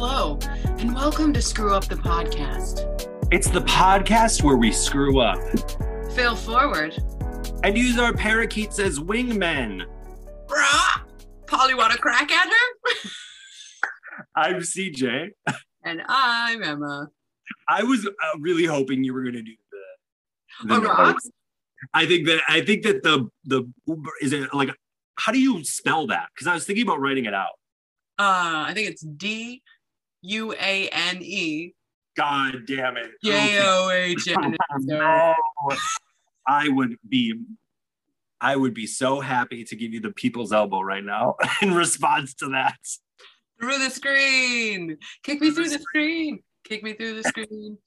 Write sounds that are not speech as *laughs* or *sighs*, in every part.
Hello, and welcome to Screw Up the Podcast. It's the podcast where we screw up Fail forward. and use our parakeets as wingmen. Brah! Polly want to crack at her? *laughs* I'm CJ. And I'm Emma. I was uh, really hoping you were going to do the. The rock? notes. I think that I think that the the is it like how do you spell that? Because I was thinking about writing it out. Uh, I think it's D U A N E God damn it! J O H N. *laughs* No, I would be, I would be so happy to give you the people's elbow right now *laughs* in response to that. Through the screen. Kick me through the screen. Kick me through the *laughs* screen.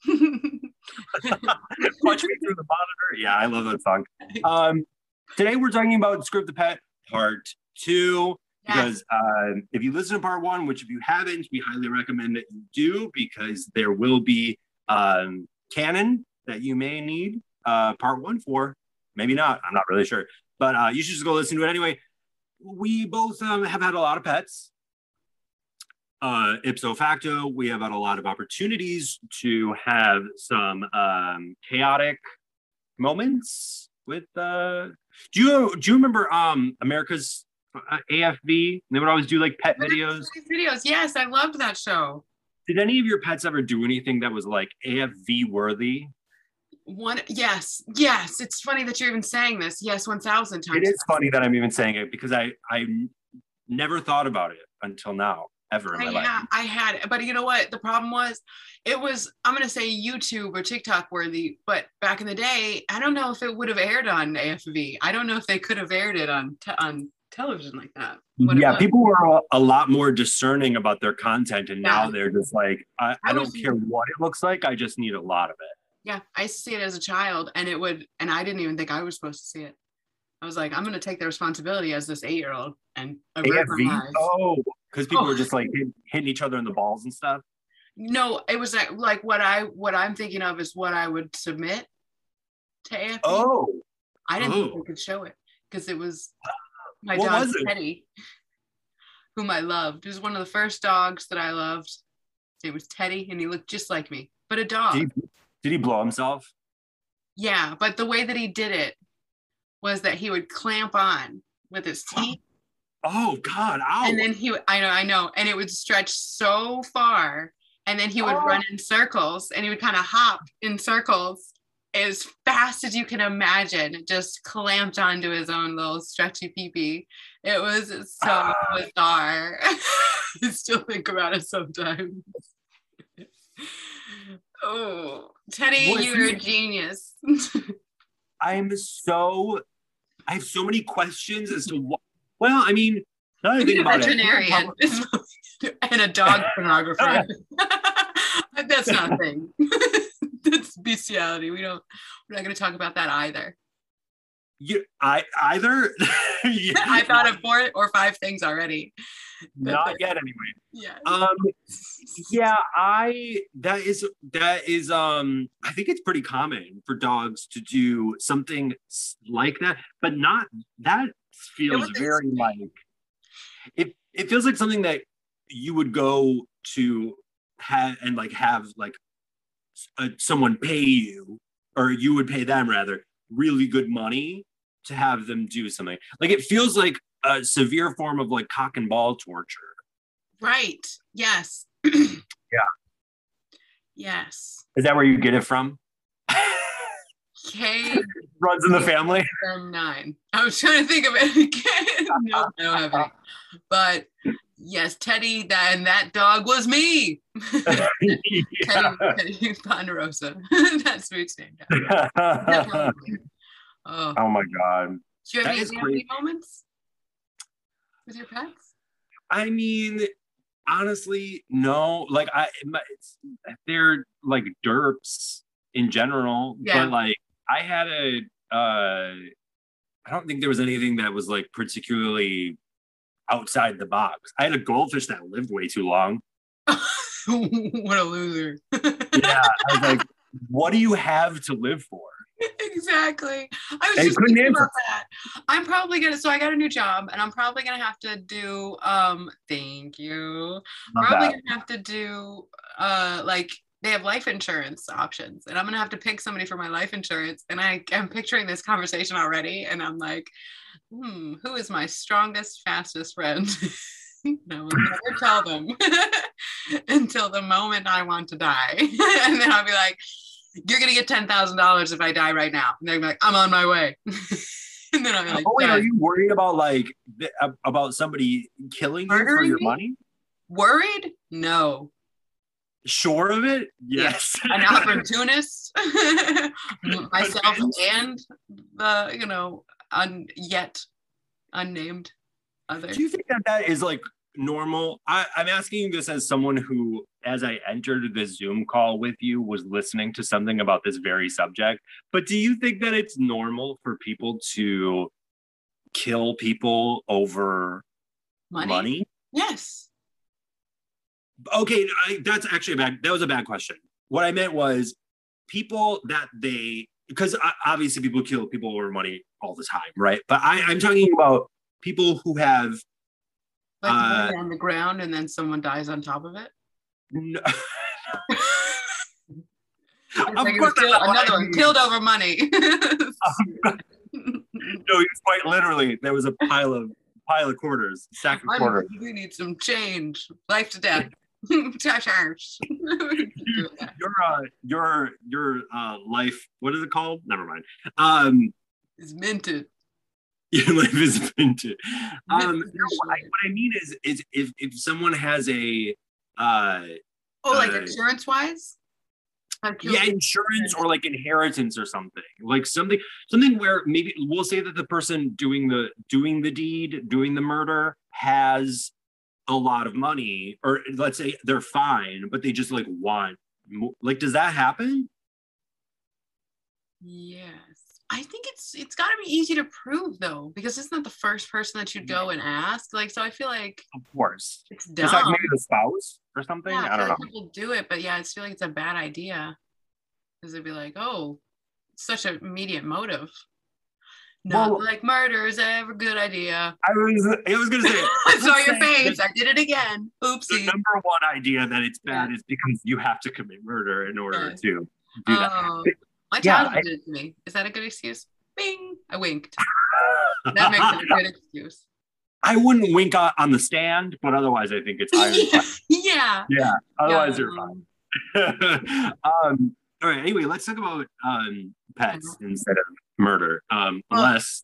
Punch me through the monitor. Yeah, I love that song. Um, today we're talking about Screw Up the Pet Part Two because uh, if you listen to Part One, which if you haven't, we highly recommend that you do because there will be um, canon that you may need uh, Part One for. Maybe not. I'm not really sure, but uh, you should just go listen to it anyway. We both um, have had a lot of pets. Uh, ipso facto, we have had a lot of opportunities to have some um, chaotic moments with. Uh, do you do you remember um, America's uh, AFV? They would always do like pet videos. Videos. Yes, I loved that show. Did any of your pets ever do anything that was like AFV worthy? One, yes, yes. It's funny that you're even saying this. Yes, one thousand times. It is funny that I'm even saying it because I I never thought about it until now ever in I, my life. ha- I had, but you know what? The problem was, it was. I'm gonna say YouTube or TikTok worthy, but back in the day, I don't know if it would have aired on AFV. I don't know if they could have aired it on on television like that. What yeah, people were a, a lot more discerning about their content, and now they're just like, I, I I don't care what it looks like. I just need a lot of it. Yeah, I see it as a child, and it would, and I didn't even think I was supposed to see it. I was like, I'm gonna take the responsibility as this eight year old and avert my AFV? eyes. Oh, because people Oh. were just like hitting each other in the balls and stuff. No, it was like, like what I what I'm thinking of is what I would submit to AFV. Oh, I didn't think Oh. they could show it because it was my What dog was? Teddy, whom I loved. It was one of the first dogs that I loved. It was Teddy, and he looked just like me, but a dog. did he, did he blow himself? Yeah, but the way that he did it was that he would clamp on with his teeth, Oh God! Ow! and then he would, I know, I know, and it would stretch so far, and then he would Oh. run in circles, and he would kind of hop in circles as fast as you can imagine, just clamped onto his own little stretchy peepee. It was so Ah. bizarre. *laughs* I still think about it sometimes. *laughs* oh, Teddy, you're a genius. *laughs* I'm so. I have so many questions as to what. Well, I mean, now that I think a about it, veterinarian and a dog pornographer. That's not a thing. *laughs* That's bestiality. We don't. We're not going to talk about that either. you, I either. *laughs* Yeah, *laughs* I thought of four or five things already. not yet anyway. Yeah. Um, yeah, I that is that is um I think it's pretty common for dogs to do something like that, but not that feels very like it. It feels like something that you would go to have and like have like uh, someone pay you or you would pay them rather really good money to have them do something. Like it feels like a severe form of like cock and ball torture. Right. Yes. *clears throat* Yeah. Yes. Is that where you get it from? K *laughs* Runs in the family. from nine. I was trying to think of it again. *laughs* no, I don't have any. But yes, Teddy, that and that dog was me. *laughs* Teddy, Teddy Ponderosa. *laughs* That's food's *laughs* name. Oh, oh my god. do you have that any great. moments with your pets? I mean, honestly, no. Like I, my- it's, they're like derps in general, Yeah. but like I had a. uh I don't think there was anything that was like particularly outside the box. I had a goldfish that lived way too long. *laughs* what a loser. *laughs* Yeah, I was like, what do you have to live for? exactly. I was And just thinking answer. about that. I'm probably gonna. So I got a new job, and I'm probably gonna have to do. Um, thank you. Love probably that. gonna have to do. Uh, like they have life insurance options, and I'm gonna have to pick somebody for my life insurance. And I am picturing this conversation already, and I'm like, hmm, who is my strongest, fastest friend? *laughs* no will never tell them *laughs* until the moment I want to die, *laughs* and then I'll be like you're gonna get ten thousand dollars if I die right now. And they're like, I'm on my way. and then I'll be like, oh, wait, are you worried about like th- about somebody killing you for your me? money? worried? No. Sure of it? Yes. An *laughs* opportunist, myself and the you know un yet unnamed other. Do you think that that is like normal? I, I'm asking this as someone who, as I entered the Zoom call with you, was listening to something about this very subject. But do you think that it's normal for people to kill people over Money? money? Yes. Okay, I, that's actually a bad. That was a bad question. What I meant was people that they because obviously people kill people over money all the time, right? But I, I'm talking about people who have Like Uh, on the ground and then someone dies on top of it. no, *laughs* Of like course was killed- not what I another one killed over money. *laughs* no, it's quite literally there was a pile of pile of quarters, stack of quarters. we need some change. Life to death. *laughs* Your uh, your your uh, life. What is it called? Never mind. Um, It's minted. your *laughs* life is minted. Um, Minted no, what, I, what I mean is, is if if someone has a uh, Oh, like uh, insurance wise? yeah, insurance or like inheritance or something, like something something where maybe we'll say that the person doing the doing the deed, doing the murder, has a lot of money, or let's say they're fine, but they just like want mo- like does that happen? Yes. I think it's it's got to be easy to prove though, because it's not the first person that you'd go and ask. Like, so I feel like Of course. it's dumb. It's like maybe the spouse or something. yeah, I don't know. people do it, but yeah, I feel like it's a bad idea because they'd be like, "Oh, such an immediate motive." Not Well- like murder is ever a good idea. I was I was gonna say *laughs* I saw your face. I did it again. Oopsie. the number one idea that it's bad is because you have to commit murder in order Yeah. to do that. Oh, my Yeah, I- did it to me. Is that a good excuse? Bing. I winked. *laughs* That makes it a good excuse. I wouldn't wink on, the stand, but otherwise I think it's *laughs* yeah. Yeah, otherwise Yeah. you're fine. um, all right. Anyway, let's talk about um, pets instead of murder. Um, unless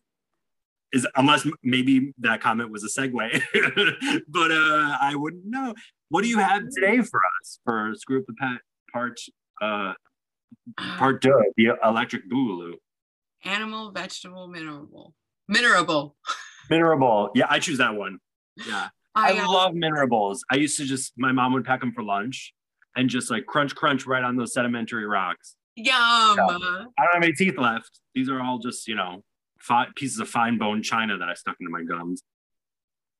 is unless maybe that comment was a segue, *laughs* but uh, I wouldn't know. What do you have today for us for Screw Up the Pet part uh, part two, the electric boogaloo? Animal, vegetable, mineral. mineral, mineral. Yeah, I choose that one. Yeah, *laughs* I, I, uh, love minerables. I used to just my mom would pack them for lunch and just like crunch crunch right on those sedimentary rocks. Yum. I don't have any teeth left. These are all just, you know, fi- pieces of fine bone china that I stuck into my gums.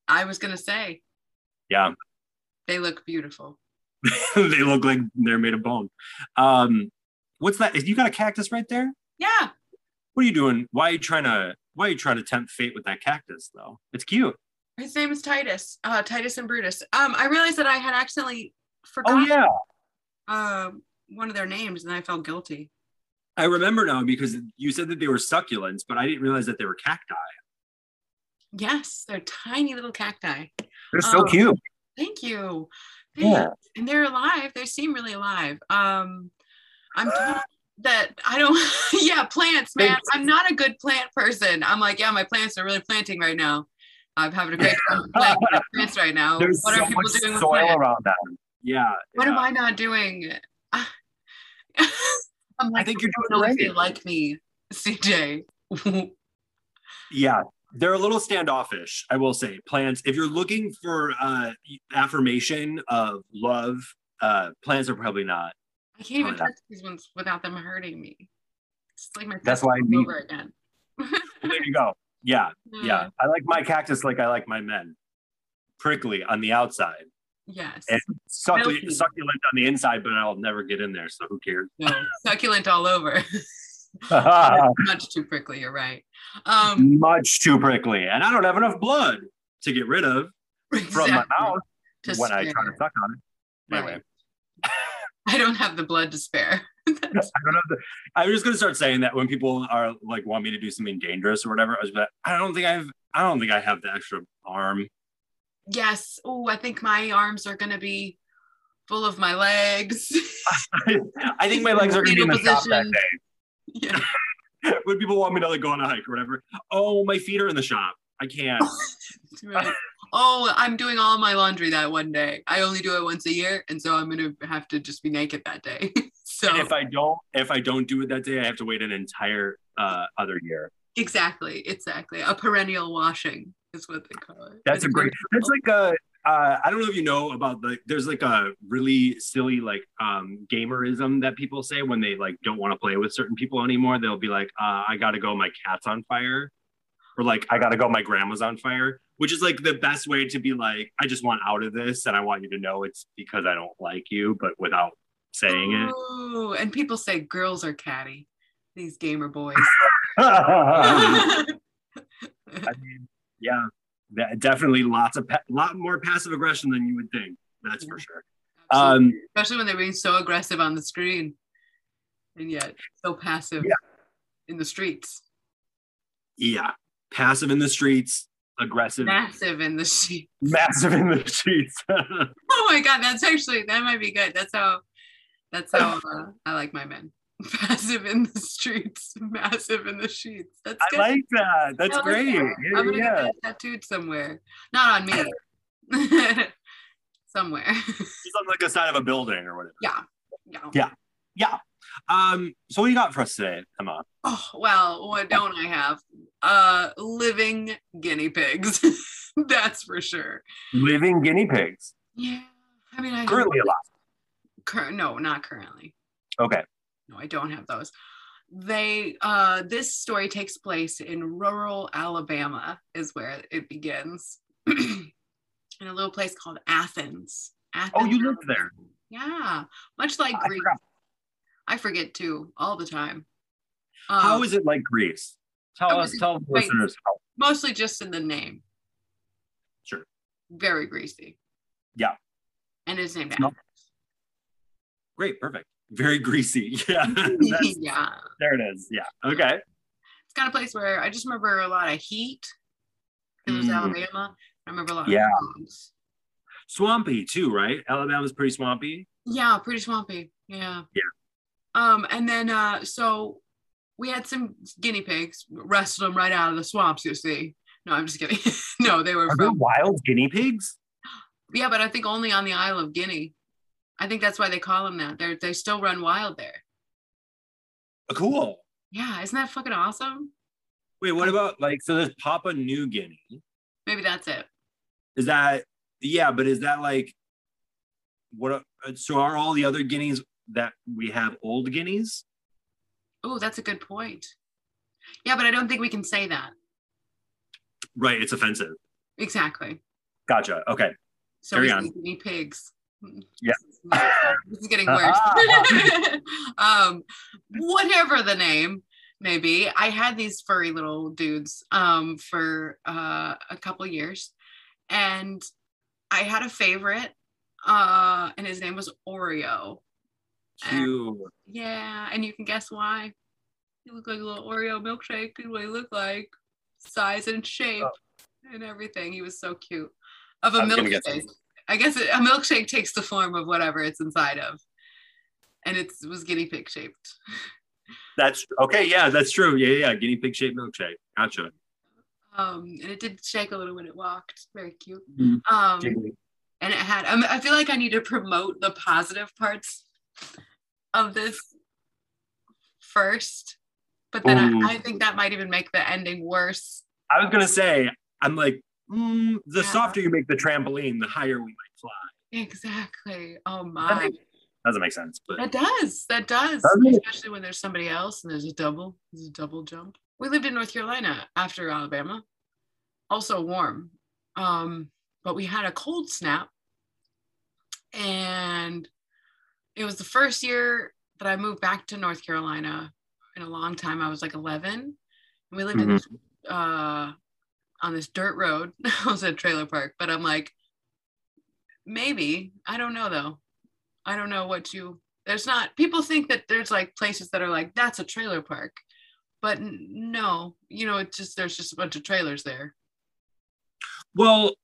I was gonna say Yeah, they look beautiful. *laughs* they look like they're made of bone. Um, what's that? You got a cactus right there? Yeah. What are you doing? Why are you trying to? Why are you trying to tempt fate with that cactus though? It's cute. His name is Titus. Uh, Titus and Brutus. Um, I realized that I had accidentally forgotten. Oh forgotten yeah, uh, one of their names, and I felt guilty. I remember now because you said that they were succulents, but I didn't realize that they were cacti. Yes, they're tiny little cacti. They're so cute. Thank you. Yeah. And they're alive. They seem really alive. Um, I'm told *gasps* that I don't. *laughs* yeah, plants, man. Thanks. I'm not a good plant person. I'm like, yeah, my plants are really planting right now. I'm having a great *laughs* time planting plants right now. There's what so are people much doing with soil around them. Yeah. What yeah. am I not doing? I'm like, I think you're I don't doing if they great. like me, CJ. *laughs* Yeah, they're a little standoffish, I will say. Plants, if you're looking for uh affirmation of love, uh plants are probably not. I can't even Oh, touch these ones without them hurting me. It's like my That's why I testicles need- over again. *laughs* There you go. Yeah, yeah. I like my cactus like I like my men. Prickly on the outside Yes. and succulent, succulent on the inside, but I'll never get in there, so who cares? No, succulent all over. *laughs* *laughs* much too prickly. You're right. Um, much too prickly, and I don't have enough blood to get rid of exactly. from my mouth To when I try to suck on it. Anyway. Right. I don't have the blood to spare. *laughs* I don't know. The, I'm just gonna start saying that when people are like want me to do something dangerous or whatever. I was like, I don't think I've. I don't think I have the extra arm. Yes. Oh, I think my arms are gonna be full of my legs. *laughs* I think my legs are gonna be in the Fetal shop that day yeah. *laughs* when people want me to like go on a hike or whatever. Oh, my feet are in the shop. I can't. Right. *laughs* Oh, I'm doing all my laundry that one day. I only do it once a year, and so I'm gonna have to just be naked that day. so And if I don't, if I don't do it that day, I have to wait an entire uh, other year. exactly, exactly, a perennial washing is what they call it. That's a great. That's like a. Uh, I don't know if you know about the. There's like a really silly like um, gamerism that people say when they like don't want to play with certain people anymore. They'll be like, uh, "I gotta go, my cat's on fire," or like, "I gotta go, my grandma's on fire," which is like the best way to be like, "I just want out of this, and I want you to know it's because I don't like you," but without saying it. Ooh, and people say girls are catty. These gamer boys. *laughs* *laughs* I mean, yeah, that, definitely lots of pa- lot more passive aggression than you would think. That's for sure. Um, Especially when they're being so aggressive on the screen, and yet so passive Yeah. in the streets. yeah, passive in the streets, aggressive, Massive in the street. massive in the streets. *laughs* Oh my god, that's actually that might be good. That's how that's how uh, I like my men. Passive in the streets, *laughs* massive in the sheets. That's I good. like that. That's I like great. that. Yeah, I'm gonna yeah. get that tattooed somewhere. Not on me. *laughs* somewhere. *laughs* Just on like the side of a building or whatever. yeah. Yeah. Yeah. Yeah. Um. So what do you got for us today, Emma? Oh well, what don't I have? Uh living guinea pigs. That's for sure. Living guinea pigs. Yeah. I mean I have- Currently alive. Cur- no, not currently. Okay. No, I don't have those. They uh this story takes place in rural Alabama is where it begins. *clears throat* in a little place called Athens. Athens. Oh, you lived there. Yeah. Much like I Greece. forgot. I forget too all the time. Um, How is it like Greece? Tell us, tell the like- listeners how. mostly just in the name. Sure. Very greasy. Yeah. And his name No. Great, perfect. Very greasy. *laughs* Yeah. *laughs* Yeah. there it is. Yeah. Okay. It's kind of place where I just remember a lot of heat. It was Mm. Alabama. I remember a lot Yeah. Swampy too, right? Alabama's pretty swampy. Yeah, pretty swampy. Yeah. Yeah. Um, and then uh so we had some guinea pigs, wrestled them right out of the swamps, you see. No, I'm just kidding. *laughs* no, they were Are from wild guinea pigs? yeah, but I think only on the Isle of Guinea. I think that's why they call them that. They're they still run wild there. Cool. Yeah, isn't that fucking awesome? Wait, what about like so there's Papua New Guinea? Maybe that's it. Is that yeah, but is that like what uh, so are all the other guineas that we have old guineas? Oh, that's a good point. Yeah, but I don't think we can say that. Right, it's offensive. Exactly. Gotcha. Okay. So Carry we on. guinea pigs. Yeah. *laughs* This is getting worse. *laughs* um, whatever the name may be, I had these furry little dudes um, for uh, a couple years, and I had a favorite, uh, and his name was Oreo. Cute. Yeah, and you can guess why. He looked like a little Oreo milkshake. What he looked like, size and shape and everything. He was so cute. Of a I was gonna guess milkshake. I guess it, a milkshake takes the form of whatever it's inside of, and it was guinea pig shaped. That's okay. Yeah, that's true. Yeah, yeah. Guinea pig shaped milkshake. Gotcha. Um, and it did shake a little when it walked. Very cute. Mhm. Um, Jiggly. and it had. Um, I feel like I need to promote the positive parts of this first, but then I, I think that might even make the ending worse. I was gonna say, I'm like, mm, the Yeah. softer you make the trampoline, the higher we might fly. Exactly. Oh my. Doesn't make sense, but That does. That does. Does? Especially when there's somebody else and there's a double. There's a double jump. We lived in North Carolina after Alabama. Also warm. Um, but we had a cold snap. And it was the first year that I moved back to North Carolina in a long time. I was like 11. And we lived mm-hmm. in this, uh, on this dirt road. *laughs* I was at trailer park, but I'm like, maybe. I don't know though. I don't know what you, there's not, people think that there's like places that are like, that's a trailer park. But no, you know, it's just, there's just a bunch of trailers there. Well,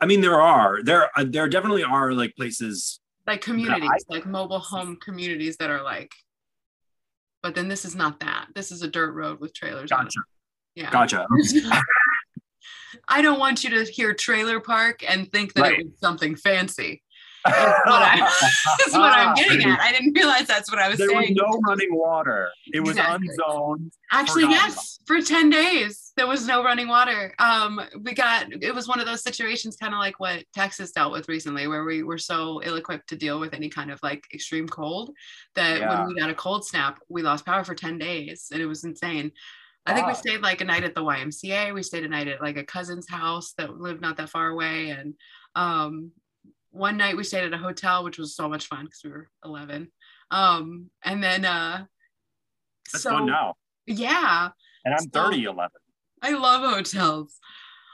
I mean, there are, there, uh, there definitely are like places like communities, I, like mobile home communities that are like, but then this is not that. This is a dirt road with trailers. Gotcha. Yeah. Gotcha. *laughs* I don't want you to hear trailer park and think that right. it was something fancy. *laughs* Is what, I, *laughs* is what I'm getting at. I didn't realize that's what I was there saying. There was no running water. It was exactly. unzoned. Actually, yes, for 10 days, there was no running water. Um, we got, it was one of those situations kind of like what Texas dealt with recently, where we were so ill equipped to deal with any kind of like extreme cold that yeah. when we got a cold snap, we lost power for 10 days and it was insane. I think we stayed like a night at the YMCA. We stayed a night at like a cousin's house that lived not that far away. And um, one night we stayed at a hotel, which was so much fun because we were 11. Um, and then, uh, That's so, fun now. Yeah. And I'm so, 30, 11. I love hotels.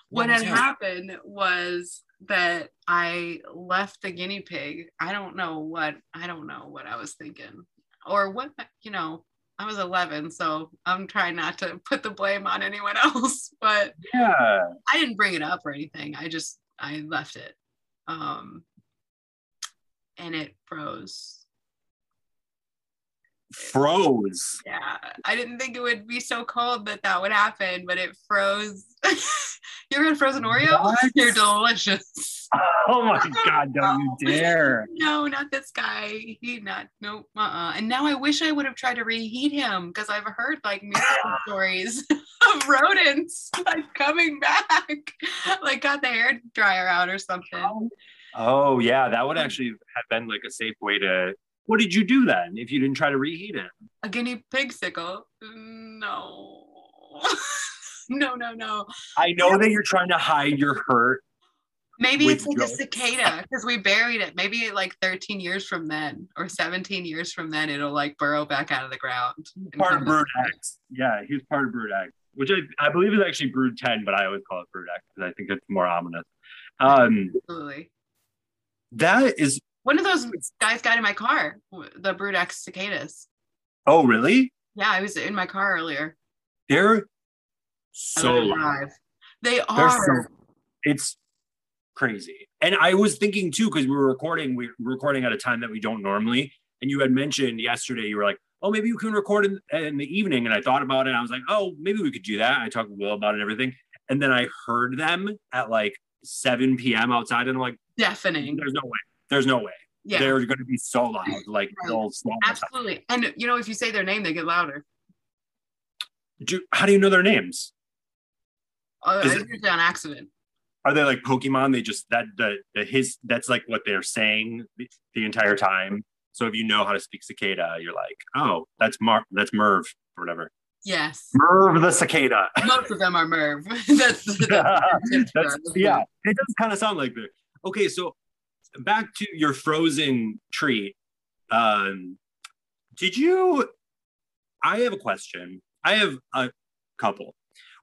What had happened was that I left the guinea pig. I don't know what, I don't know what I was thinking or what, you know, I was 11, so I'm trying not to put the blame on anyone *laughs* else. But yeah, I didn't bring it up or anything. I just I left it, um, and it froze. Froze. Yeah, I didn't think it would be so cold that that would happen, but it froze. *laughs* you ever had frozen Oreos? What? They're delicious. Oh my *laughs* god, don't you dare. No, not this guy. He not nope. Uh-uh. And now I wish I would have tried to reheat him because I've heard like miracle *laughs* stories of rodents like coming back. like got the hair dryer out or something. Oh. oh yeah, that would mm. actually have been like a safe way to what did you do then if you didn't try to reheat it? A guinea pig sickle. No. *laughs* no, no, no. I know that you're trying to hide your hurt Maybe it's like a cicada because we buried it. Maybe like 13 years from then or 17 years from then, it'll like burrow back out of the ground. Part of Brood X. Yeah, he's part of Brood X, which I, I believe is actually Brood 10, but I always call it Brood X because I think it's more ominous. Um, Absolutely. That is one of those guys got in my car, the Brood X cicadas. Oh, really? Yeah, I was in my car earlier. They're so live. They are. So, it's crazy. And I was thinking too, because we were recording, we were recording at a time that we don't normally. And you had mentioned yesterday, you were like, oh, maybe you can record in, in the evening. And I thought about it. I was like, oh, maybe we could do that. I talked with Will about it and everything. And then I heard them at like 7 p.m. outside, and I'm like, deafening. There's no way. There's no way. Yeah. They're going to be so loud, like right. Absolutely. And you know, if you say their name, they get louder. Do, how do you know their names? Uh, I it on accident are they like Pokemon? They just that the, the his that's like what they're saying the, the, entire time. So if you know how to speak cicada, you're like, oh, that's Mar that's Merv or whatever. Yes. Merv the cicada. Most of them are Merv. *laughs* that's, that's, *laughs* that's yeah. It does kind of sound like that. Okay, so back to your frozen treat. Um, did you? I have a question. I have a couple.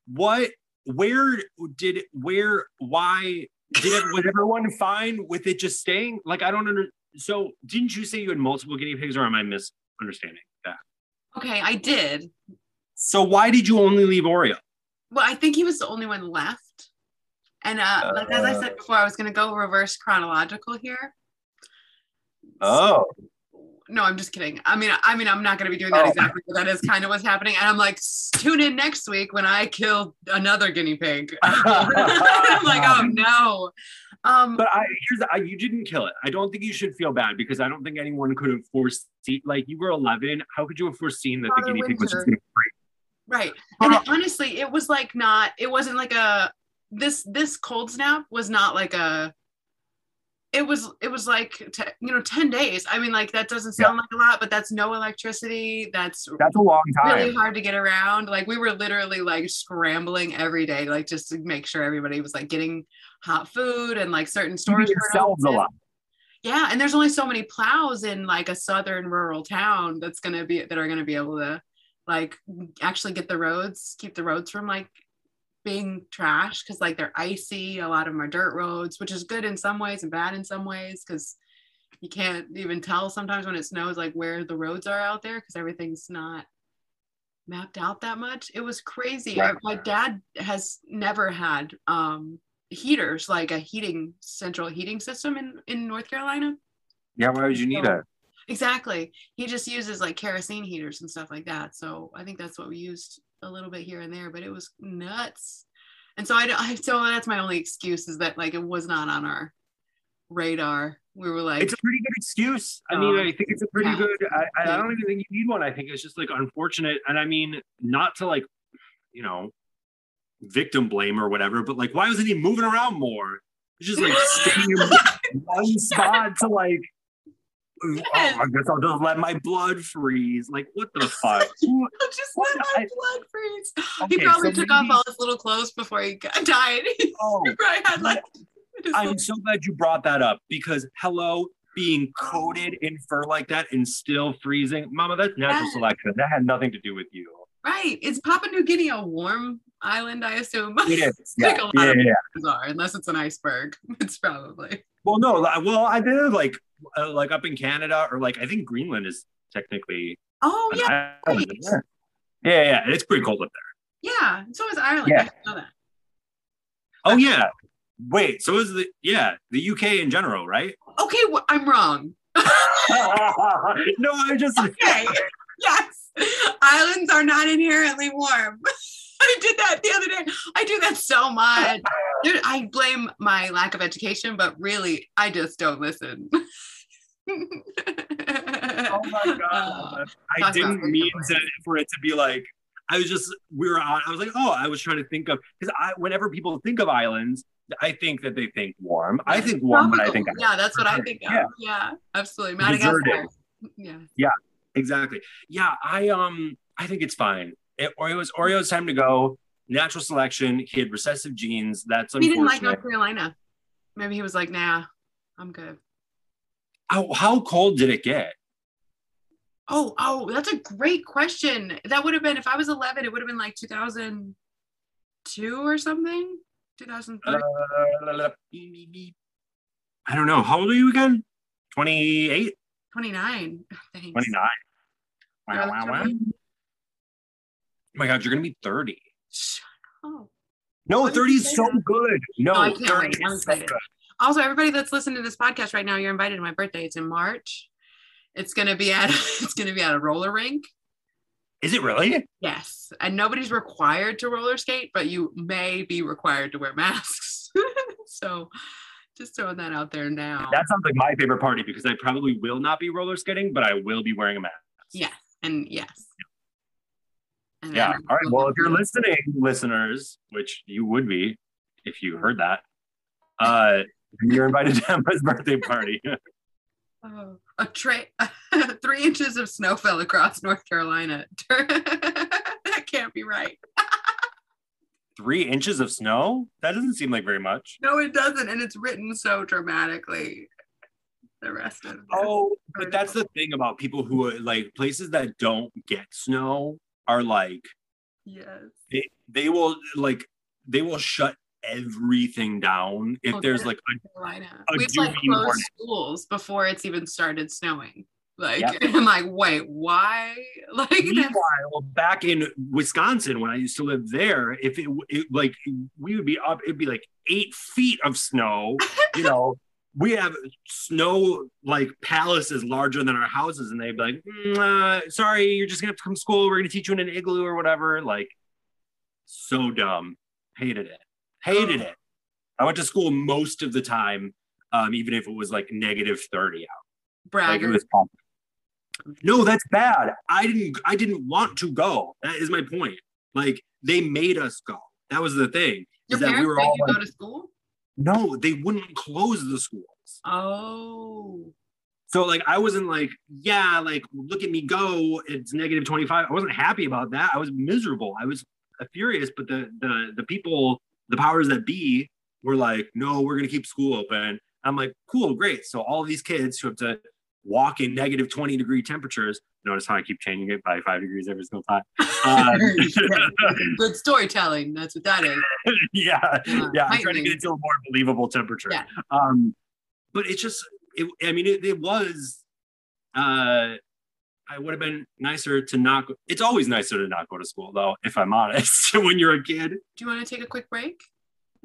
What where did where why did was everyone fine with it just staying? Like I don't under. So didn't you say you had multiple guinea pigs, or am I misunderstanding that? Okay, I did. So why did you only leave Oreo? Well, I think he was the only one left. And uh, like as I said before, I was going to go reverse chronological here. Oh. So, no, I'm just kidding. I mean, I mean, I'm not going to be doing that oh. exactly, but that is kind of what's happening. And I'm like, tune in next week when I kill another guinea pig. *laughs* I'm like, oh *laughs* no. Um, but I here's the, I, you didn't kill it. I don't think you should feel bad because I don't think anyone could have foreseen. Like you were 11, how could you have foreseen that the guinea winter. pig was just going to break? Right, and honestly, it was like not. It wasn't like a this this cold snap was not like a it was it was like t- you know 10 days. I mean like that doesn't sound yeah. like a lot but that's no electricity. That's that's a long time. really hard to get around. Like we were literally like scrambling every day like just to make sure everybody was like getting hot food and like certain stores yourselves a lot. Yeah and there's only so many plows in like a southern rural town that's going to be that are going to be able to like actually get the roads, keep the roads from like being trash because like they're icy. A lot of them are dirt roads, which is good in some ways and bad in some ways because you can't even tell sometimes when it snows like where the roads are out there because everything's not mapped out that much. It was crazy. My dad has never had um, heaters, like a heating central heating system in in North Carolina. Yeah, why would you need So- it? Exactly. He just uses like kerosene heaters and stuff like that. So I think that's what we used a little bit here and there, but it was nuts. And so I, don't- I so that's my only excuse is that like it was not on our radar. We were like, It's a pretty good excuse. I mean, Um, I think it's a pretty yeah. good. I, I don't even think you need one. I think it's just like unfortunate, and I mean, not to like, you know, victim blame or whatever, but like, why wasn't he moving around more? He's just like *laughs* staying in one *laughs* spot to like. Oh, I guess I'll just let my blood freeze. Like, what the fuck? *laughs* Just What? let my blood freeze. Okay, he probably so took off all his little clothes before he *laughs* died. he Oh, *laughs* probably had like I'm little- so glad you brought that up because hello, being coated in fur like that and still freezing, Mama, that's natural selection. That had nothing to do with you. right. Is Papua New Guinea a warm island? I assume. It is. It's Yeah, like a lot yeah, of yeah. are, unless it's an iceberg. It's probably. Well, no, well, I did like uh, like up in Canada or like I think Greenland is technically. Oh yeah, right. Yeah, yeah, it's pretty cold up there. yeah. So is Ireland. Yeah. I didn't know that. Oh yeah. Wait, so is the yeah the UK in general, right? Okay, well, I'm wrong. *laughs* no, I just *laughs* Okay. yes. Islands are not inherently warm. *laughs* I did that the other day. I do that so much. Dude, I blame my lack of education, but really, I just don't listen. *laughs* Oh my god. Uh, I didn't mean to, for it to be like I was just we were on I was like, oh, I was trying to think of because I whenever people think of islands, I think that they think warm. I think warm, but I think yeah, that's what I think of. Yeah. Yeah, absolutely. Deserted. Madagascar. Yeah. exactly. Yeah, I um I think it's fine. It, Oreo's Oreo's time to go. Natural selection. He had recessive genes. That's He didn't like. North Carolina. Maybe he was like, nah, I'm good. How, how cold did it get? Oh, oh, that's a great question. That would have been if I was 11, it would have been like 2002 or something. 2003. Uh, I don't know. How old are you again? 28? 29. Thanks. 29. Wow, wow, wow. Oh my God, you're going to be 30. Shut up. No, 30 is so good. No, I can't 30 wait. I'm is so good. Also, everybody that's listening to this podcast right now, you're invited to my birthday. It's in March. It's gonna be at *laughs* it's gonna be at a roller rink. Is it really? Yes, and nobody's required to roller skate, but you may be required to wear masks. *laughs* so, just throwing that out there now. That sounds like my favorite party because I probably will not be roller skating, but I will be wearing a mask. yes, and yes. And Yeah. All right. Well, if you're listening, listeners, which you would be if you heard that, uh, you're invited to Emma's birthday party. *laughs* Oh, a tra- *laughs* three inches of snow fell across North Carolina. *laughs* that can't be right. Three inches of snow? That doesn't seem like very much. No, it doesn't, and it's written so dramatically. The rest of it. Oh, but that's the thing about people who are like places that don't get snow are like yes. they, they will like they will shut everything down if Oh, there's like a Carolina. a We've like closed morning. schools before it's even started snowing. Like Yep. *laughs* I'm like, wait, why? *laughs* Like Meanwhile, back in Wisconsin, when I used to live there, if it, it like we would be up, it'd be like eight feet of snow. You *laughs* know, we have snow like palaces larger than our houses, and they'd be like, "Mm, uh, "Sorry, you're just gonna have to come to school. We're gonna teach you in an igloo or whatever." Like, so dumb. Hated it. Hated it. I went to school most of the time, um, even if it was like negative thirty out. Like, bragger. awful. No, that's bad. I didn't I didn't want to go. That is my point. Like they made us go. That was the thing. Your Is that parents we were all you like, go to school? no, they wouldn't close the schools. Oh. So like I wasn't like, yeah, like look at me go. It's negative 25. I wasn't happy about that. I was miserable. I was furious, but the the the people, the powers that be were like, no, we're gonna keep school open. I'm like, cool, great. So all these kids who have to walk in negative 20 degree temperatures. Notice how I keep changing it by five degrees every single time. *laughs* Uh, *laughs* Good storytelling. That's what that is. *laughs* yeah, Uh, yeah. I'm trying to get it to a more believable temperature. Yeah. Um, but it's just, it, I mean, it, it was. Uh, I would have been nicer to not. Go, it's always nicer to not go to school, though. If I'm honest, *laughs* when you're a kid. Do you want to take a quick break?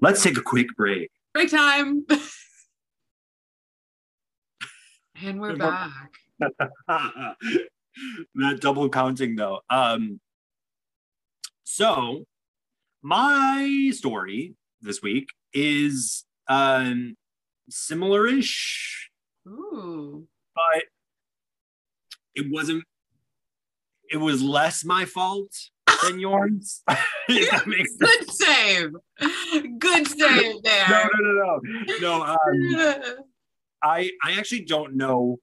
Let's take a quick break. Break time. *laughs* and we're back. *laughs* that double counting though. Um, so my story this week is um similar-ish, Ooh. but it wasn't. It was less my fault than yours. *laughs* if that *laughs* makes sense. Good save. Good *laughs* save No, there. no, no, no, no. Um, I I actually don't know.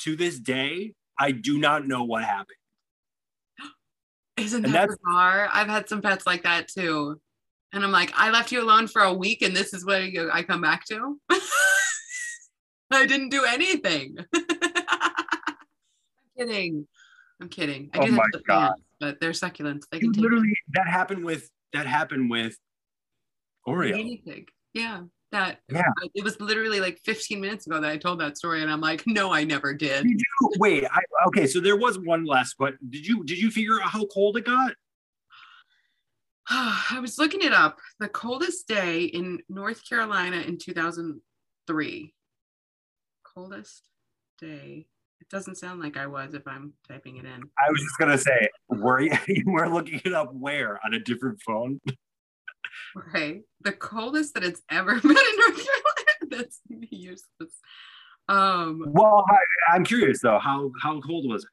To this day, I do not know what happened. *gasps* Isn't And that bizarre? I've had some pets like that too. And I'm like, I left you alone for a week and this is what I come back to. I didn't do anything. I'm kidding. I'm kidding. I Oh do have my the God. pants, but they're succulents. They can It literally that happened with that happened with Oreo. pig. Yeah. That Yeah. it was literally like 15 minutes ago that I told that story, and I'm like, no, I never did. Did you wait? I, okay, so there was one last, but did you did you figure out how cold it got? *sighs* I was looking it up. The coldest day in North Carolina in 2003. Coldest day. It doesn't sound like I was if I'm typing it in. I was just gonna say, were you, *laughs* you were looking it up where on a different phone? Okay. The coldest that it's ever *laughs* been in North Carolina. *laughs* That's useless. Um, Well, I, I'm curious though. How how cold was it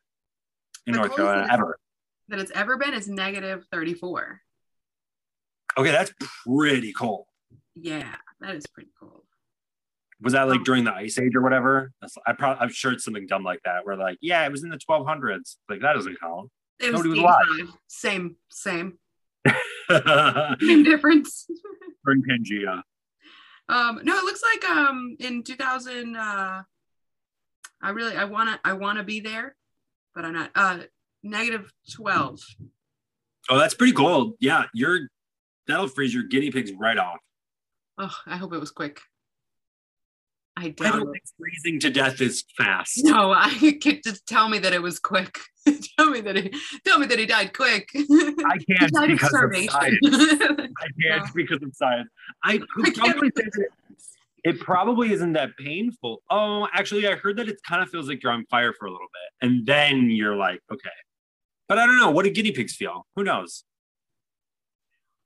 in North Carolina that- ever? that it's ever been is negative 34. Okay, that's pretty cold. Yeah, that is pretty cold. Was that like Um, during the ice age or whatever? That's, I probably I'm sure it's something dumb like that. Where like, yeah, it was in the 1200s. Like that doesn't count. It was, Nobody was alive. Same, same, *laughs* same difference. *laughs* Pangea. Um, no, it looks like um in 2000 uh I really I wanna I wanna be there, but I'm not uh negative 12. Oh, that's pretty cold. Yeah, you're that'll freeze your guinea pigs right off. Oh, I hope it was quick. I I don't it. think freezing to death is fast. No, I *laughs* could just tell me that it was quick. *laughs* tell me that he tell me that he died quick. *laughs* I can't of because of starvation. science. I Yeah. can't because of science. I could I probably say that it probably isn't that painful. Oh, actually, I heard that it kind of feels like you're on fire for a little bit, and then you're like, okay. But I don't know. What do guinea pigs feel? Who knows?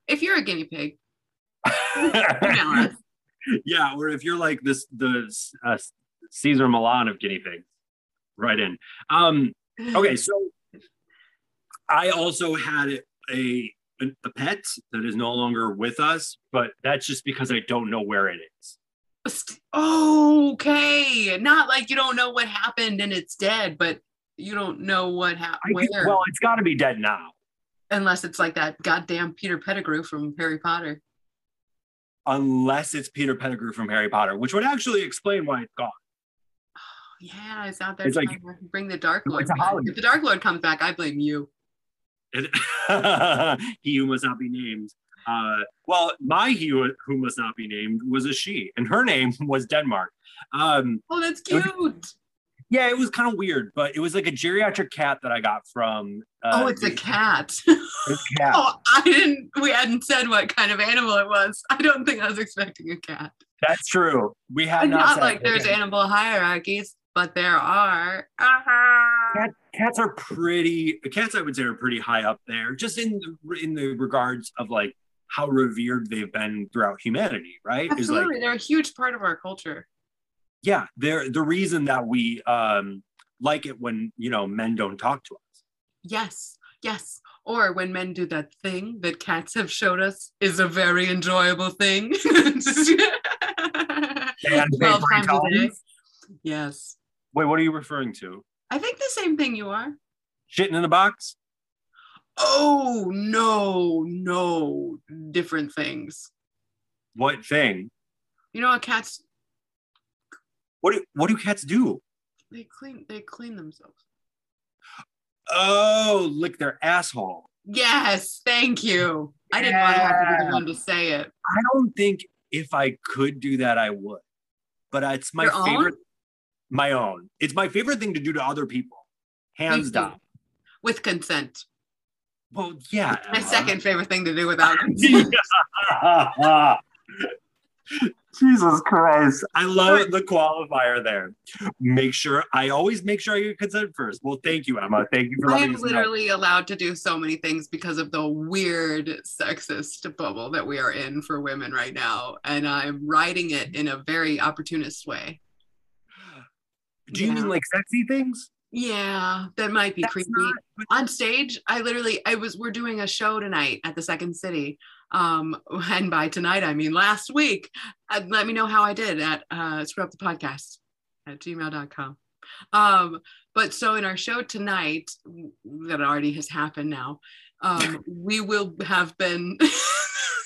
if you're a guinea pig, email us. Yeah, or if you're like this, the uh, Cesar Millan of guinea pigs, right in. Um, okay, so I also had a a pet that is no longer with us, but that's just because I don't know where it is. okay, not like you don't know what happened and it's dead, but you don't know what happened. well, it's got to be dead now, Unless it's like that goddamn Peter Pettigrew from Harry Potter. Unless it's Peter Pettigrew from Harry Potter, which would actually explain why it's gone. *sighs* Yeah, it's out there It's like- bring the Dark Lord. If the Dark Lord comes back, I blame you. It- *laughs* he who must not be named. Uh, well, my he who, must not be named was a she, and her name was Denmark. Um, Oh, that's cute. Yeah, it was kind of weird, but it was like a geriatric cat that I got from. Uh, oh, it's a cat. this cat. *laughs* oh, I didn't. We hadn't said what kind of animal it was. I don't think I was expecting a cat. That's true. We had not, not like there's animal hierarchies, but there are. Ah. Cat, cats are pretty. Cats, I would say, are pretty high up there, just in the, in the regards of like how revered they've been throughout humanity. Right? Is like Absolutely, they're a huge part of our culture. Yeah, they're the reason that we um like it when you know men don't talk to us. Yes, yes. Or when men do that thing that cats have showed us is a very enjoyable thing. *laughs* And 12 times a day. Yes. Wait, what are you referring to? I think the same thing you are. Shitting in the box? Oh, no, no. Different things. What thing? You know what cats What do what do cats do? they clean they clean themselves. Oh, lick their asshole. Yes, thank you. I didn't want to have to be the one to say it. I don't think if I could do that, I would. But it's my Your own? favorite. My own. It's my favorite thing to do to other people, hands down. With consent. Well, yeah. My Emma. second favorite thing to do without *laughs* consent. *laughs* *laughs* Jesus Christ. I love the qualifier there. Make sure I always make sure I get consent first. Well, thank you, Emma. Thank you for I letting am us know. literally allowed to do so many things because of the weird sexist bubble that we are in for women right now. And I'm riding it in a very opportunist way. Do you Yeah. mean like sexy things? Yeah, that might be That's creepy. not- On stage, I literally I was we're doing a show tonight at the Second City. Um, *laughs* and by tonight I mean last week. Uh, let me know how I did at uh screw up the podcast at gmail.com. Um, but so in our show tonight, that already has happened now, um, *laughs* we will have been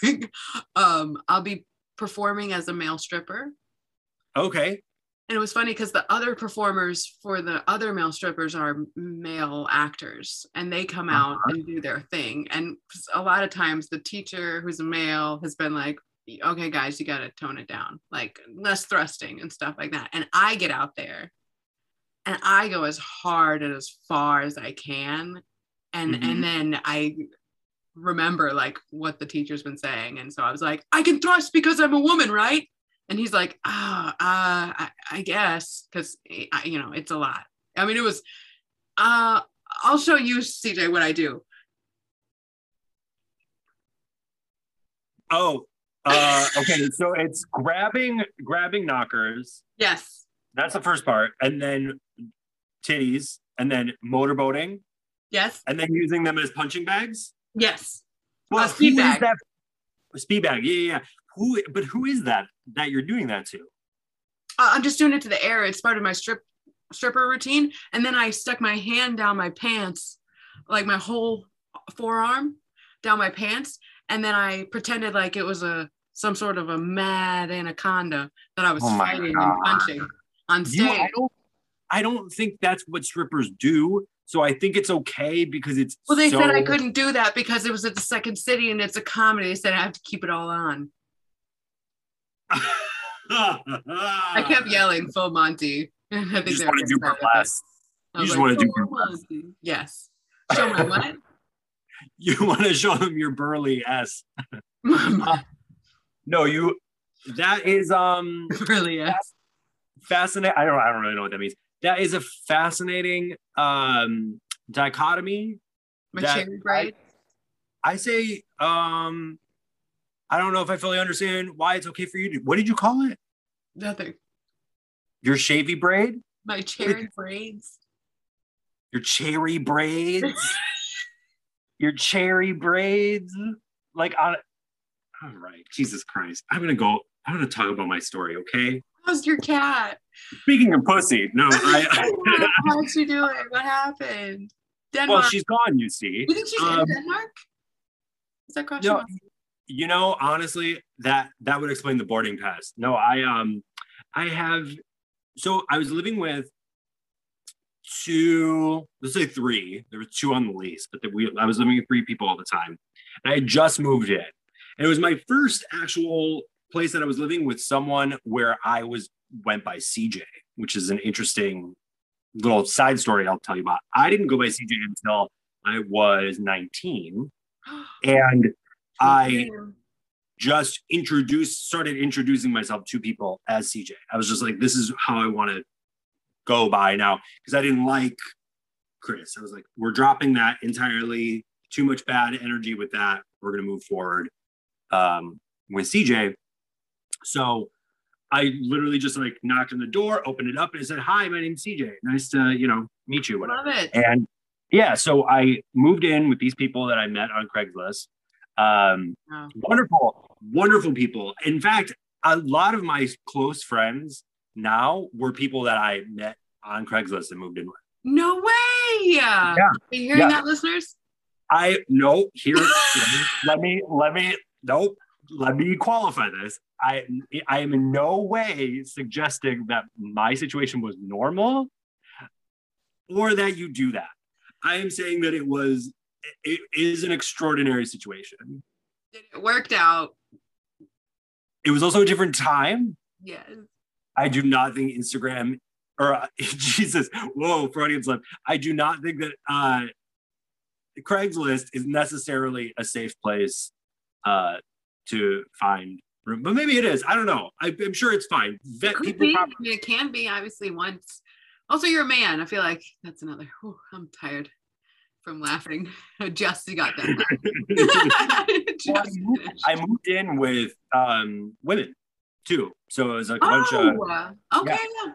*laughs* um I'll be performing as a male stripper. Okay. And it was funny because the other performers for the other male strippers are male actors and they come out and do their thing. And a lot of times the teacher who's a male has been like, okay, guys, you got to tone it down, like less thrusting and stuff like that. And I get out there and I go as hard and as far as I can. And, Mhm. and then I remember like what the teacher's been saying. And so I was like, I can thrust because I'm a woman, right? And he's like, ah, uh, I, I guess, because you know it's a lot. I mean, it was. Uh, I'll show you, CJ, what I do. Oh, uh, okay. So it's grabbing grabbing knockers. Yes, That's the first part, and then titties, and then motorboating, yes, and then using them as punching bags. yes. Well, speed bag. that? Speed bag. Yeah, yeah. yeah. Who? But who is that that you're doing that to? Uh, I'm just doing it to the air. It's part of my strip stripper routine. And then I stuck my hand down my pants, like my whole forearm down my pants, and then I pretended like it was a some sort of a mad anaconda that I was Oh fighting God. and punching on stage. You, I don't. I don't think that's what strippers do. So I think it's okay because it's. Well, they so, said I couldn't do that because it was at the Second City and it's a comedy. They said I have to keep it all on. *laughs* I kept yelling "Full Monty." *laughs* I think. You just want to do upset with it. burlesque. You just like, want to do "Full burlesque. Yes. Show my what? *laughs* You want to show them your burly s. No, you. That is um really is. fascinating. I don't. I don't really know what that means. That is a fascinating um dichotomy. My that cherry braid. I say um. I don't know if I fully understand why it's okay for you to. What did you call it? Nothing. Your shavy braid? My cherry braids. Your cherry braids? *laughs* Your cherry braids? Like on. All right, Jesus Christ! I'm gonna go. I'm gonna talk about my story, okay? How's your cat? Speaking of pussy, no, *laughs* I. How'd she do it? What happened? Denmark. well, she's gone. You see. you think she's um, in Denmark? Is that question? No? You know, honestly, that that would explain the boarding pass. No, I um, I have. So I was living with two, let's say three. There were two on the lease, but the, we, I was living with three people all the time. And I had just moved in, and it was my first actual place that I was living with someone where I was went by CJ, which is an interesting little side story I'll tell you about. I didn't go by CJ until I was 19, *gasps* and I just introduced started introducing myself to people as CJ. I was just like, this is how I want to go by now because I didn't like Chris. I was like, we're dropping that entirely. Too much bad energy with that. We're gonna move forward um, with CJ. So I literally just like knocked on the door, opened it up, and I said, "Hi, my name's CJ. Nice to you know meet you." Whatever. Love it. And yeah, so I moved in with these people that I met on Craigslist. Um, Wow. wonderful, wonderful people. In fact, a lot of my close friends now were people that I met on Craigslist and moved in with. No way. Yeah. Are you hearing Yeah. that, listeners? I no here. *laughs* let me let me nope. Let me qualify this. I I am in no way suggesting that my situation was normal. or that you do that. I am saying that it was it is an extraordinary situation. It worked out. It was also a different time. Yes. I do not think Instagram or uh, *laughs* Jesus, whoa, Freudian slip. I do not think that uh, Craigslist is necessarily a safe place uh, to find room, but maybe it is. I don't know. I, am sure it's fine. Vet it, people I mean, it can be obviously once. Also, you're a man. I feel like that's another. Whew, I'm tired from laughing. *laughs* Just got that. *laughs* *laughs* well, I, moved, in with um, women too, so it was like a bunch of. Oh, okay. Yeah.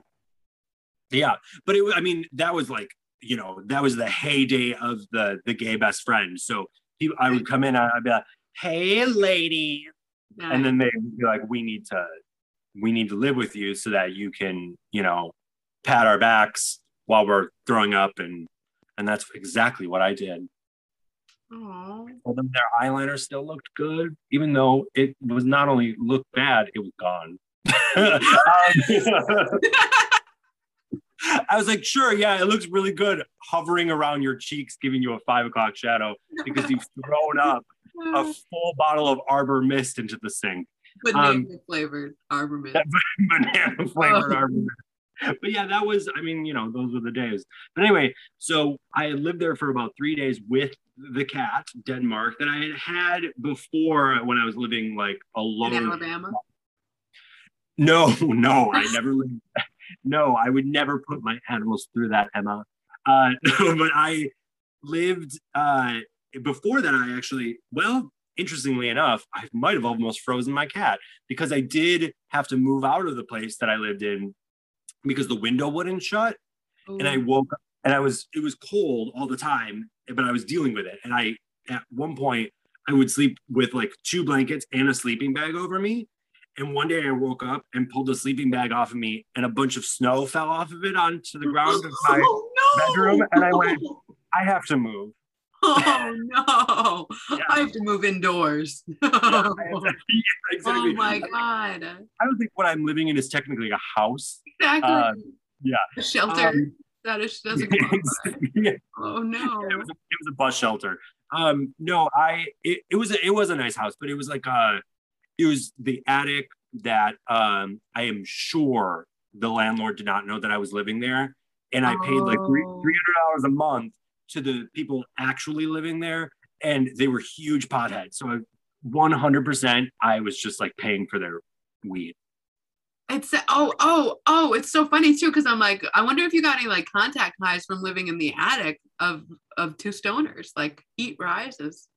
yeah, but it. I mean, that was like you know that was the heyday of the the gay best friend. So he, I would come in, I'd be like, "Hey, lady," nice. and then they'd be like, "We need to, we need to live with you so that you can, you know, pat our backs while we're throwing up and and that's exactly what I did. Aww. Told them their eyeliner still looked good, even though it was not only looked bad, it was gone. *laughs* um, *laughs* I was like, sure, yeah, it looks really good hovering around your cheeks, giving you a five o'clock shadow because you've thrown up a *laughs* full bottle of Arbor Mist into the sink. Banana um, flavored Arbor Mist. banana flavored oh. Arbor Mist. *laughs* but yeah, that was, I mean, you know, those were the days. But anyway, so I lived there for about three days with the cat, Denmark, that I had had before when I was living like alone. In Alabama? No, *laughs* no, I *laughs* never lived. No, I would never put my animals through that, Emma. Uh, no, but I lived uh, before that. I actually, well, interestingly enough, I might have almost frozen my cat because I did have to move out of the place that I lived in because the window wouldn't shut. Ooh. And I woke up and I was, it was cold all the time, but I was dealing with it. And I, at one point, I would sleep with like two blankets and a sleeping bag over me. And one day I woke up and pulled the sleeping bag off of me, and a bunch of snow fell off of it onto the ground of my *laughs* oh, no. bedroom. And I went, I have to move. *laughs* Oh no! Yeah. I have to move indoors. *laughs* *laughs* yeah, exactly. Oh my god! I don't think what I'm living in is technically a house. Exactly. Uh, yeah. A shelter. Um, that is doesn't yeah. Oh no! It, was a, it was a bus shelter. Um, no, I it, it was a, it was a nice house, but it was like uh it was the attic that um I am sure the landlord did not know that I was living there, and I paid like three oh. three hundred dollars a month to the people actually living there, and they were huge potheads. So hundred percent, I was just like paying for their weed. It's oh oh oh it's so funny too because I'm like I wonder if you got any like contact highs from living in the attic of of two stoners like heat rises.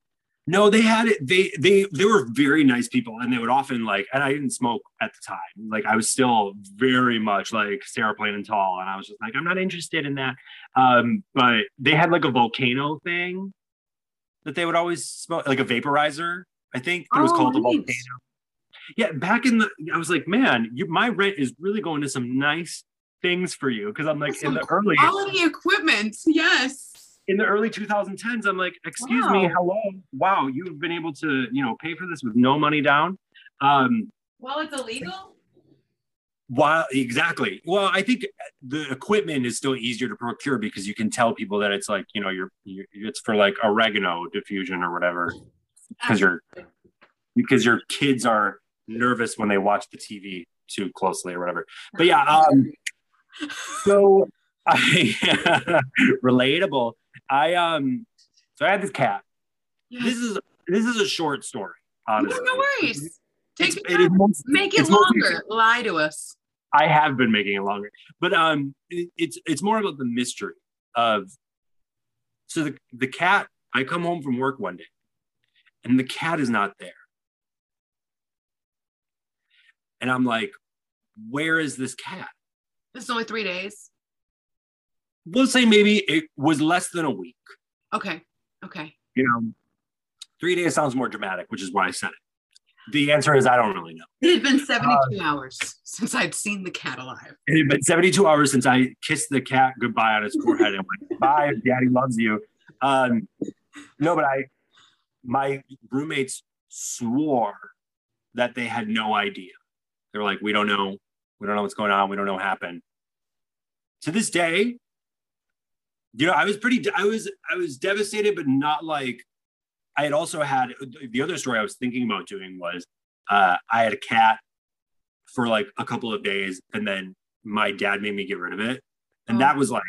No, they had it. They they they were very nice people, and they would often like. And I didn't smoke at the time. Like I was still very much like Sarah Plain and Tall, and I was just like, I'm not interested in that. Um, but they had like a volcano thing that they would always smoke, like a vaporizer. I think it was oh, called nice. a volcano. Yeah, back in the, I was like, man, you, my rent is really going to some nice things for you because I'm like That's in the early quality equipment. Yes in the early 2010s, I'm like, excuse wow. me, hello, wow, you've been able to, you know, pay for this with no money down. Um, well, it's illegal. While exactly, well, I think the equipment is still easier to procure because you can tell people that it's like, you know, you're, you're it's for like oregano diffusion or whatever, because your because your kids are nervous when they watch the TV too closely or whatever. But yeah, um, so *laughs* I *laughs* relatable. I um so I had this cat. Yes. This is this is a short story. Honestly. No, no worries. Take it, it make it longer. Lie to us. I have been making it longer, but um, it, it's it's more about the mystery of. So the the cat. I come home from work one day, and the cat is not there, and I'm like, "Where is this cat?" This is only three days we'll say maybe it was less than a week. Okay. Okay. You know, three days sounds more dramatic, which is why I said it. The answer is I don't really know. It had been 72 uh, hours since I'd seen the cat alive. It had been 72 hours since I kissed the cat goodbye on its forehead and went, bye, *laughs* daddy loves you. Um, no, but I, my roommates swore that they had no idea. They were like, we don't know. We don't know what's going on. We don't know what happened. To this day, you know, I was pretty, I was, I was devastated, but not like. I had also had the other story I was thinking about doing was uh, I had a cat for like a couple of days, and then my dad made me get rid of it, and oh. that was like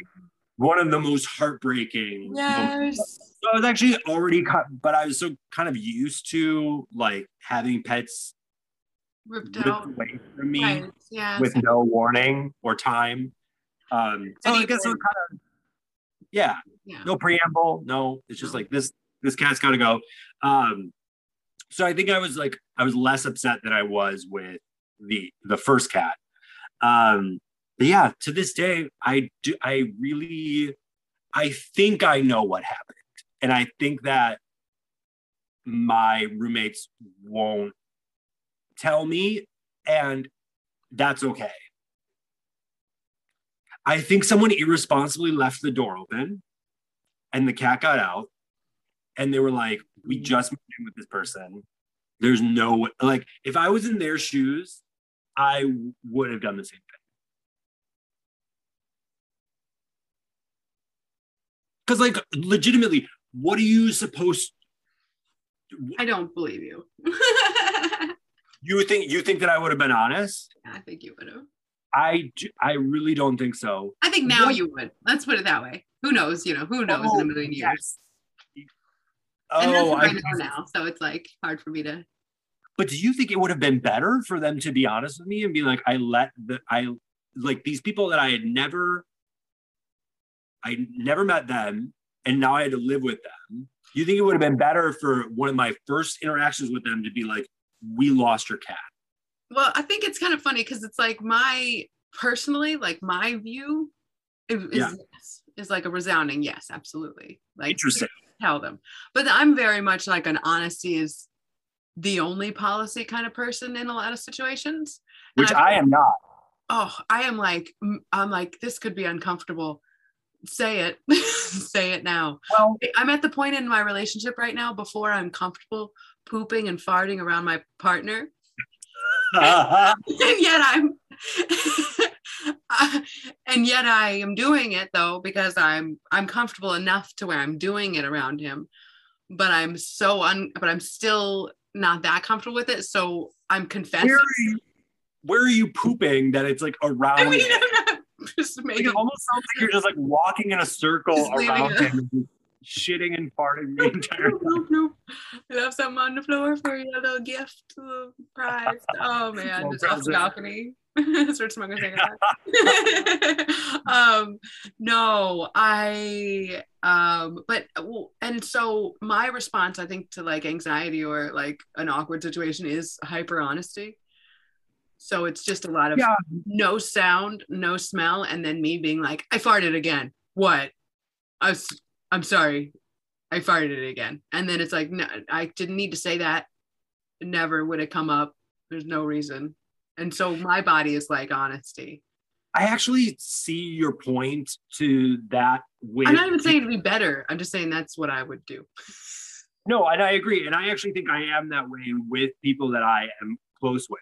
one of the most heartbreaking. Yes. So I was actually already cut, but I was so kind of used to like having pets ripped out away from me right. yeah, with no warning or time. Um, so I guess it was kind of yeah, yeah, no preamble, no. It's just like this. This cat's got to go. Um, so I think I was like I was less upset than I was with the the first cat. Um, but yeah, to this day, I do I really I think I know what happened. And I think that my roommates won't tell me, and that's okay. I think someone irresponsibly left the door open and the cat got out and they were like, we mm. just moved in with this person. There's no like if I was in their shoes, I would have done the same thing. Because like legitimately, what are you supposed I don't believe you. *laughs* you think you think that I would have been honest? I think you would have. I I really don't think so. I think now what? you would. Let's put it that way. Who knows? You know, who oh, knows oh, in a million years. Yes. Oh, I know now, so it's like hard for me to. But do you think it would have been better for them to be honest with me and be like, I let the I like these people that I had never, I never met them, and now I had to live with them. Do you think it would have been better for one of my first interactions with them to be like, we lost your cat? Well, I think it's kind of funny because it's like my personally, like my view is, yeah. is, is like a resounding yes, absolutely. Like interesting. *laughs* Tell them, but I'm very much like an honesty is the only policy kind of person in a lot of situations. Which I, I am not. Oh, I am like I'm like this could be uncomfortable. Say it, *laughs* say it now. Well, I'm at the point in my relationship right now before I'm comfortable pooping and farting around my partner and yet I'm *laughs* and yet I am doing it though because I'm I'm comfortable enough to where I'm doing it around him. But I'm so un but I'm still not that comfortable with it. So I'm confessing. Where are you, where are you pooping that it's like around *laughs* I mean, *laughs* I'm not just making it almost sounds like you're just like walking in a circle around him shitting and farting the entire time. Nope, I have something on the floor for you, a little gift, a little prize. *laughs* Oh man, just off the balcony. *laughs* Start smoking *laughs* um, no, I um, but and so my response, I think, to like anxiety or like an awkward situation is hyper honesty. So it's just a lot of yeah. no sound, no smell, and then me being like, I farted again. What? I was I'm sorry, I farted it again. And then it's like, no, I didn't need to say that. Never would it come up. There's no reason. And so my body is like honesty. I actually see your point to that. With I'm not even saying to be better. I'm just saying that's what I would do. *laughs* No, and I agree. And I actually think I am that way with people that I am close with.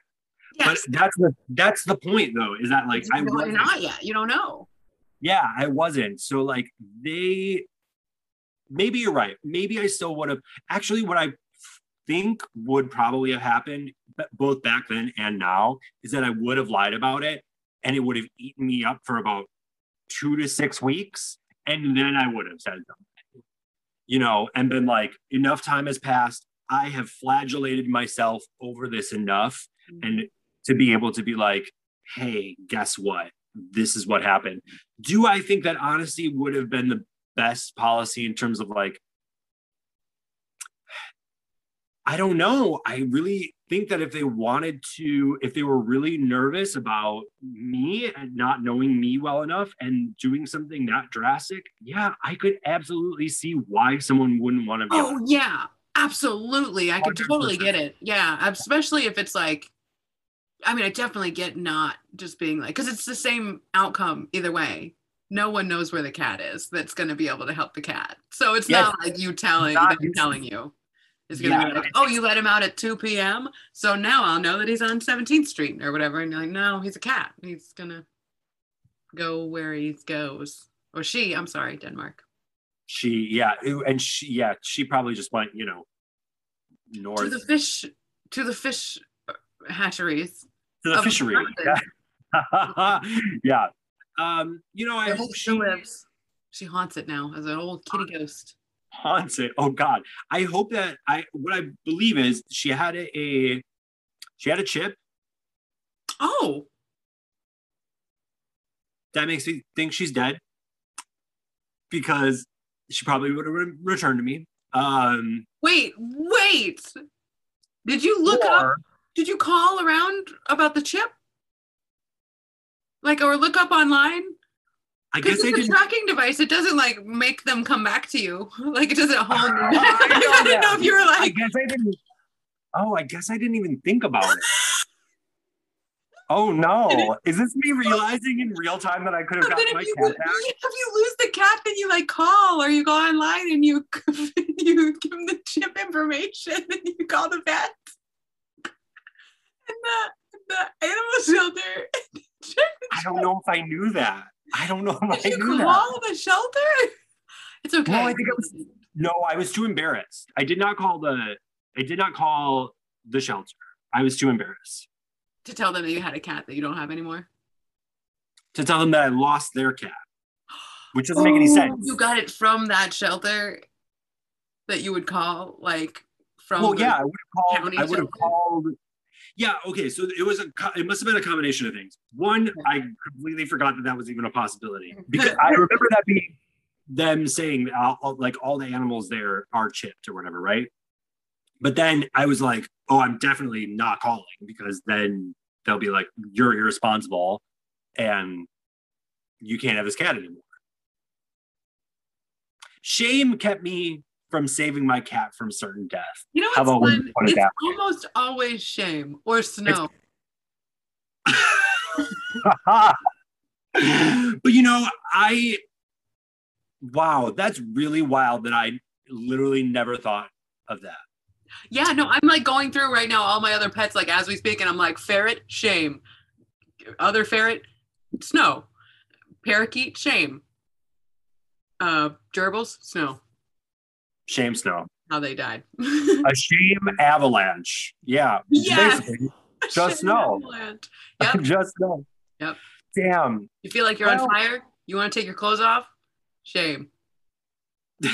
Yes. But that's the that's the point though, is that like I you're not yet. You don't know. Yeah, I wasn't. So like they maybe you're right. Maybe I still would have actually what I think would probably have happened both back then and now is that I would have lied about it and it would have eaten me up for about two to six weeks. And then I would have said something, you know, and been like, enough time has passed. I have flagellated myself over this enough. Mm-hmm. And to be able to be like, hey, guess what? This is what happened. Do I think that honesty would have been the best policy in terms of like I don't know. I really think that if they wanted to, if they were really nervous about me and not knowing me well enough and doing something that drastic, yeah, I could absolutely see why someone wouldn't want to be. Oh, yeah, absolutely. I could totally get it. Yeah, especially if it's like, I mean, I definitely get not just being like, because it's the same outcome either way no one knows where the cat is that's going to be able to help the cat. So it's yes. not like you telling them telling you. It's going to yeah. be like, oh, you let him out at 2 p.m. So now I'll know that he's on 17th Street or whatever. And you're like, no, he's a cat. He's going to go where he goes. Or she, I'm sorry, Denmark. She, yeah, and she, yeah, she probably just went, you know, north To the fish, to the fish uh, hatcheries. to the fishery. Yeah. *laughs* yeah. Um, you know, I Where hope she she lives. She haunts it now as an old kitty ghost. haunts it. Oh God. I hope that I what I believe is she had a, a she had a chip Oh, that makes me think she's dead because she probably would have re- returned to me. Um, wait, wait. Did you look up? Did you call around about the chip? Like, or look up online? I guess it's a didn't. tracking device. It doesn't like make them come back to you. *laughs* Like it doesn't home. I *laughs* know I didn't know if you were I like, guess I didn't. Oh, I guess I didn't even think about it. Oh no! Is this me realizing in real time that I could have gotten my you, cat back? if you lose the cat, then you like call or you go online and you *laughs* you give them the chip information and you call the vet. And the the animal shelter. I don't know if I knew that. I don't know if Did I knew that. call the shelter? *laughs* It's okay. No, I think it was no. I was too embarrassed. I did not call the. I did not call the shelter. I was too embarrassed to tell them that you had a cat that you don't have anymore. to tell them that I lost their cat, *gasps* which doesn't make any Oh, sense. You got it from that shelter that you would call like from. well, the- yeah, I would have called. I would have called. Yeah. Okay. So it was a. It must have been a combination of things. One, I completely forgot that that was even a possibility *laughs* because I remember that being them saying all- like all the animals there are chipped or whatever, right? But then I was like, oh, I'm definitely not calling because then they'll be like, you're irresponsible and you can't have this cat anymore. Shame kept me from saving my cat from certain death. You know what's fun? It's that almost always shame or snow. *laughs* but you know, I wow, that's really wild that I literally never thought of that. Yeah, no, I'm like going through right now all my other pets, like as we speak, and I'm like ferret, shame. Other ferret, snow. Parakeet, shame. Uh, gerbils, snow. Shame snow. How they died. A shame avalanche. Yeah. Yes. Basically. *laughs* Just snow. Yep. *laughs* Just snow. Yep. Damn. You feel like you're Well- on fire? You want to take your clothes off? Shame. *laughs*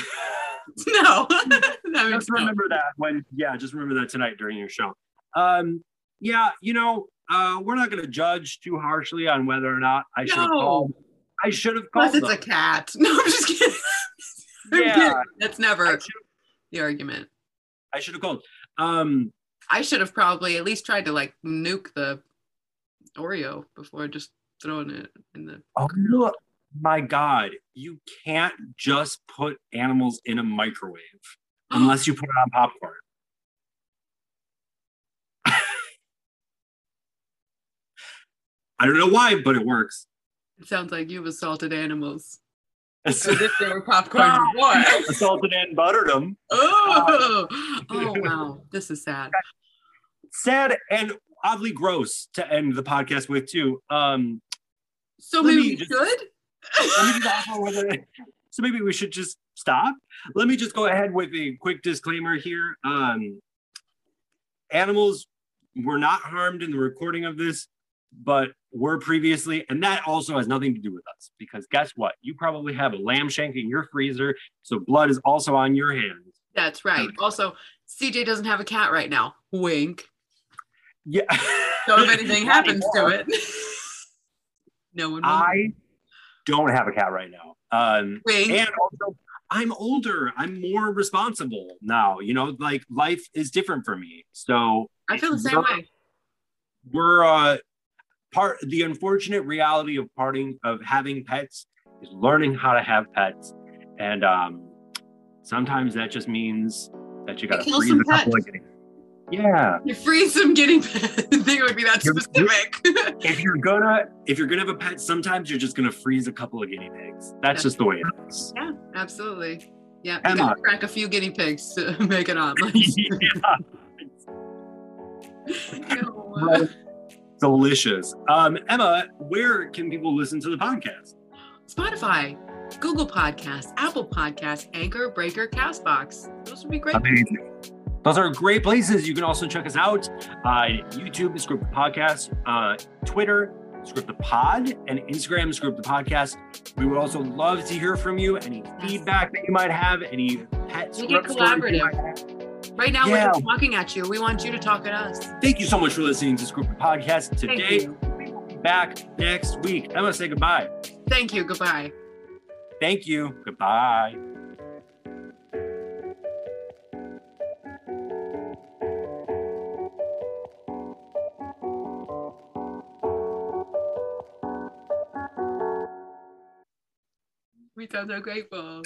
No. just no. remember that when yeah just remember that tonight during your show um yeah you know uh we're not going to judge too harshly on whether or not i should have No. called i should have called Unless it's a cat. No, I'm just kidding. Yeah. That's never the argument. I should have called um I should have probably at least tried to like nuke the Oreo before just throwing it in the. oh no, my god you can't just put animals in a microwave *gasps* unless you put it on popcorn *laughs* i don't know why but it works It sounds like you've assaulted animals as if they were popcorn. Boy. assaulted *laughs* and buttered them Oh, oh wow, this is sad. sad and oddly gross to end the podcast with too. Um, So maybe we just- should. let me just offer with. *laughs* So maybe we should just stop. Let me just go ahead with a quick disclaimer here. Um, animals were not harmed in the recording of this, but were previously, and that also has nothing to do with us because guess what? You probably have a lamb shank in your freezer, so blood is also on your hands. That's right. Also, CJ doesn't have a cat right now. Wink. Yeah. *laughs* So if anything *laughs* happens to it, *laughs* no one will. I don't have a cat right now. Um, Wink. and also I'm older. I'm more responsible now. You know, like life is different for me. So I feel the same way. we're uh part the unfortunate reality of parting of having pets is learning how to have pets. And um sometimes that just means that you gotta Kill freeze some a couple pets. of guinea- Yeah. You freeze some guinea *laughs* think it would be that You're- specific. *laughs* If you're gonna if you're gonna have a pet, sometimes you're just gonna freeze a couple of guinea pigs. That's Yeah. just the way it is. yeah, absolutely. Yeah, you Emma. gotta crack a few guinea pigs to *laughs* make it on. yeah. No, uh, Right. Delicious. Um, Emma, where can people listen to the podcast? Spotify. Google Podcasts, Apple Podcasts, Anchor, Breaker, Castbox. Those would be great. Amazing. Those are great places. You can also check us out on YouTube, Screw Up the Podcast, uh, Twitter, Screw Up the Pod, and Instagram, Screw Up the Podcast. We would also love to hear from you. Any feedback that you might have, any pet Make it script stories you collaborative. Right now, Yeah. we're talking at you. We want you to talk at us. Thank you so much for listening to this group of podcasts Today, you. we will be back next week. Emma, say goodbye. Thank you. Goodbye. Thank you. Goodbye. We sound so grateful.